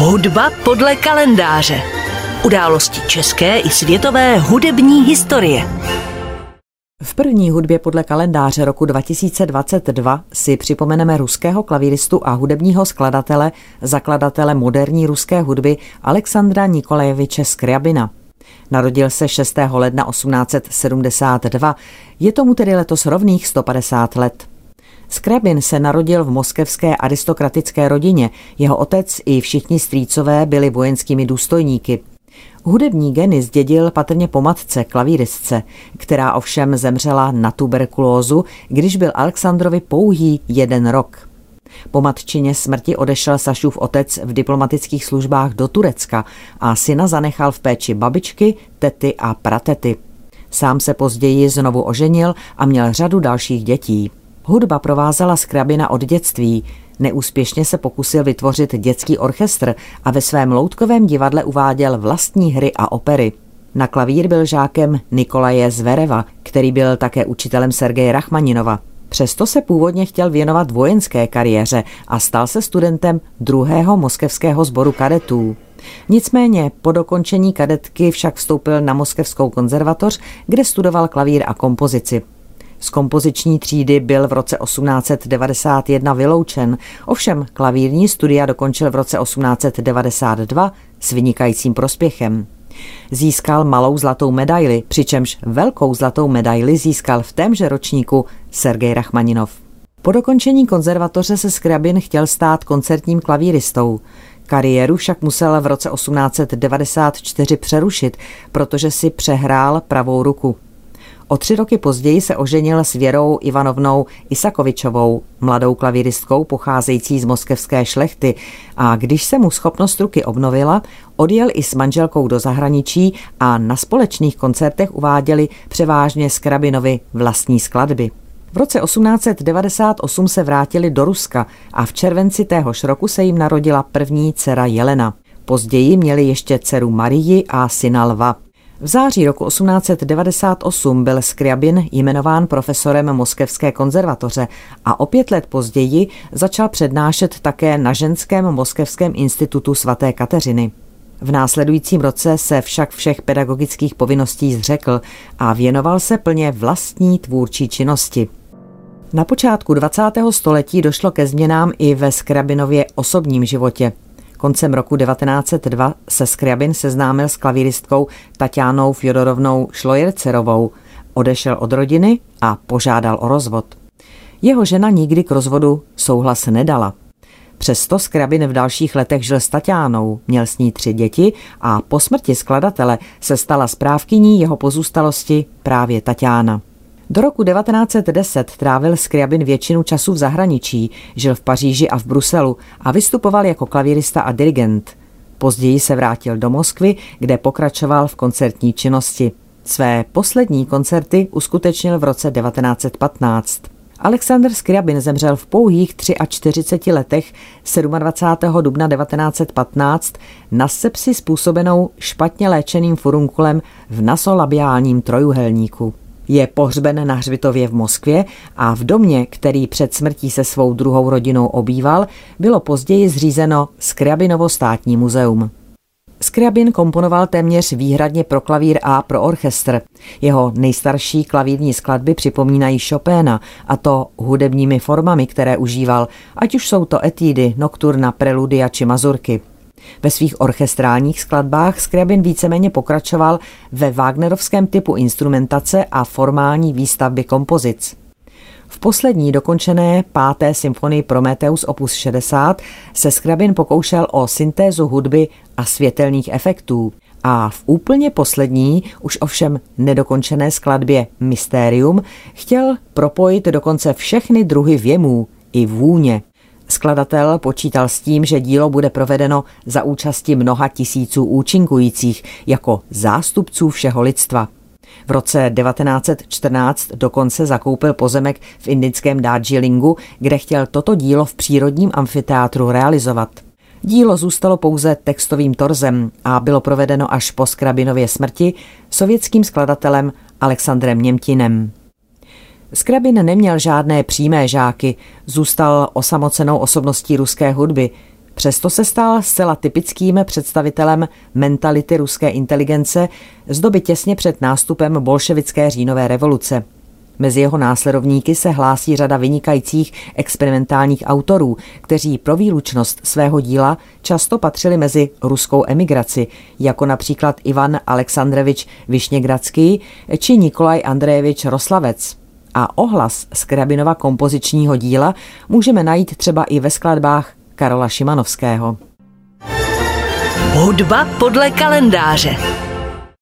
Hudba podle kalendáře. Události české i světové hudební historie. V první hudbě podle kalendáře roku 2022 si připomeneme ruského klavíristu a hudebního skladatele, zakladatele moderní ruské hudby Alexandra Nikolajeviče Skriabina. Narodil se 6. ledna 1872, je tomu tedy letos rovných 150 let. Skrabin se narodil v moskevské aristokratické rodině. Jeho otec i všichni strýcové byli vojenskými důstojníky. Hudební geny zdědil patrně po matce, klavíristce, která ovšem zemřela na tuberkulózu, když byl Alexandrovi pouhý jeden rok. Po matčině smrti odešel Sašův otec v diplomatických službách do Turecka a syna zanechal v péči babičky, tety a pratety. Sám se později znovu oženil a měl řadu dalších dětí. Hudba provázela Skrabina od dětství. Neúspěšně se pokusil vytvořit dětský orchestr a ve svém loutkovém divadle uváděl vlastní hry a opery. Na klavír byl žákem Nikolaje Zvereva, který byl také učitelem Sergeje Rachmaninova. Přesto se původně chtěl věnovat vojenské kariéře a stal se studentem druhého moskevského sboru kadetů. Nicméně po dokončení kadetky však vstoupil na Moskevskou konzervatoř, kde studoval klavír a kompozici. Z kompoziční třídy byl v roce 1891 vyloučen, ovšem klavírní studia dokončil v roce 1892 s vynikajícím prospěchem. Získal malou zlatou medaili, přičemž velkou zlatou medaili získal v témže ročníku Sergej Rachmaninov. Po dokončení konzervatoře se Skrabin chtěl stát koncertním klavíristou. Kariéru však musel v roce 1894 přerušit, protože si přehrál pravou ruku. O tři roky později se oženil s Věrou Ivanovnou Isakovičovou, mladou klavíristkou pocházející z moskevské šlechty a když se mu schopnost ruky obnovila, odjel i s manželkou do zahraničí a na společných koncertech uváděli převážně z Krabinovi vlastní skladby. V roce 1898 se vrátili do Ruska a v červenci téhož roku se jim narodila první dcera Jelena. Později měli ještě dceru Marii a syna Lva. V září roku 1898 byl Skriabin jmenován profesorem Moskevské konzervatoře a o pět let později začal přednášet také na ženském Moskevském institutu svaté Kateřiny. V následujícím roce se však všech pedagogických povinností zřekl a věnoval se plně vlastní tvůrčí činnosti. Na počátku 20. století došlo ke změnám i ve Skrabinově osobním životě. Koncem roku 1902 se Skriabin seznámil s klavíristkou Tatianou Fjodorovnou Šlojercerovou, odešel od rodiny a požádal o rozvod. Jeho žena nikdy k rozvodu souhlas nedala. Přesto Skriabin v dalších letech žil s Tatiánou, měl s ní tři děti a po smrti skladatele se stala správkyní jeho pozůstalosti právě Tatiána. Do roku 1910 trávil Skriabin většinu času v zahraničí, žil v Paříži a v Bruselu a vystupoval jako klavírista a dirigent. Později se vrátil do Moskvy, kde pokračoval v koncertní činnosti. Své poslední koncerty uskutečnil v roce 1915. Alexander Skriabin zemřel v pouhých 43 letech 27. dubna 1915 na sepsi způsobenou špatně léčeným furunkulem v nasolabiálním trojuhelníku. Je pohřben na hřbitově v Moskvě a v domě, který před smrtí se svou druhou rodinou obýval, bylo později zřízeno Skriabinovo státní muzeum. Skriabin komponoval téměř výhradně pro klavír a pro orchestr. Jeho nejstarší klavírní skladby připomínají Chopéna, a to hudebními formami, které užíval, ať už jsou to etídy, nokturna, preludia či mazurky. Ve svých orchestrálních skladbách Skrabin víceméně pokračoval ve Wagnerovském typu instrumentace a formální výstavby kompozic. V poslední dokončené páté symfonii Prometheus opus 60 se Skrabin pokoušel o syntézu hudby a světelných efektů a v úplně poslední, už ovšem nedokončené skladbě Mysterium chtěl propojit dokonce všechny druhy věmů i vůně. Skladatel počítal s tím, že dílo bude provedeno za účasti mnoha tisíců účinkujících jako zástupců všeho lidstva. V roce 1914 dokonce zakoupil pozemek v indickém Darjeelingu, kde chtěl toto dílo v přírodním amfiteátru realizovat. Dílo zůstalo pouze textovým torzem a bylo provedeno až po Skrabinově smrti sovětským skladatelem Alexandrem Němtinem. Skrabin neměl žádné přímé žáky, zůstal osamocenou osobností ruské hudby. Přesto se stal zcela typickým představitelem mentality ruské inteligence z doby těsně před nástupem bolševické říjnové revoluce. Mezi jeho následovníky se hlásí řada vynikajících experimentálních autorů, kteří pro výlučnost svého díla často patřili mezi ruskou emigraci, jako například Ivan Aleksandrevič Višněgradský či Nikolaj Andrejevič Roslavec. A ohlas z Krabinova kompozičního díla můžeme najít třeba i ve skladbách Karola Šimanovského. Hudba podle kalendáře.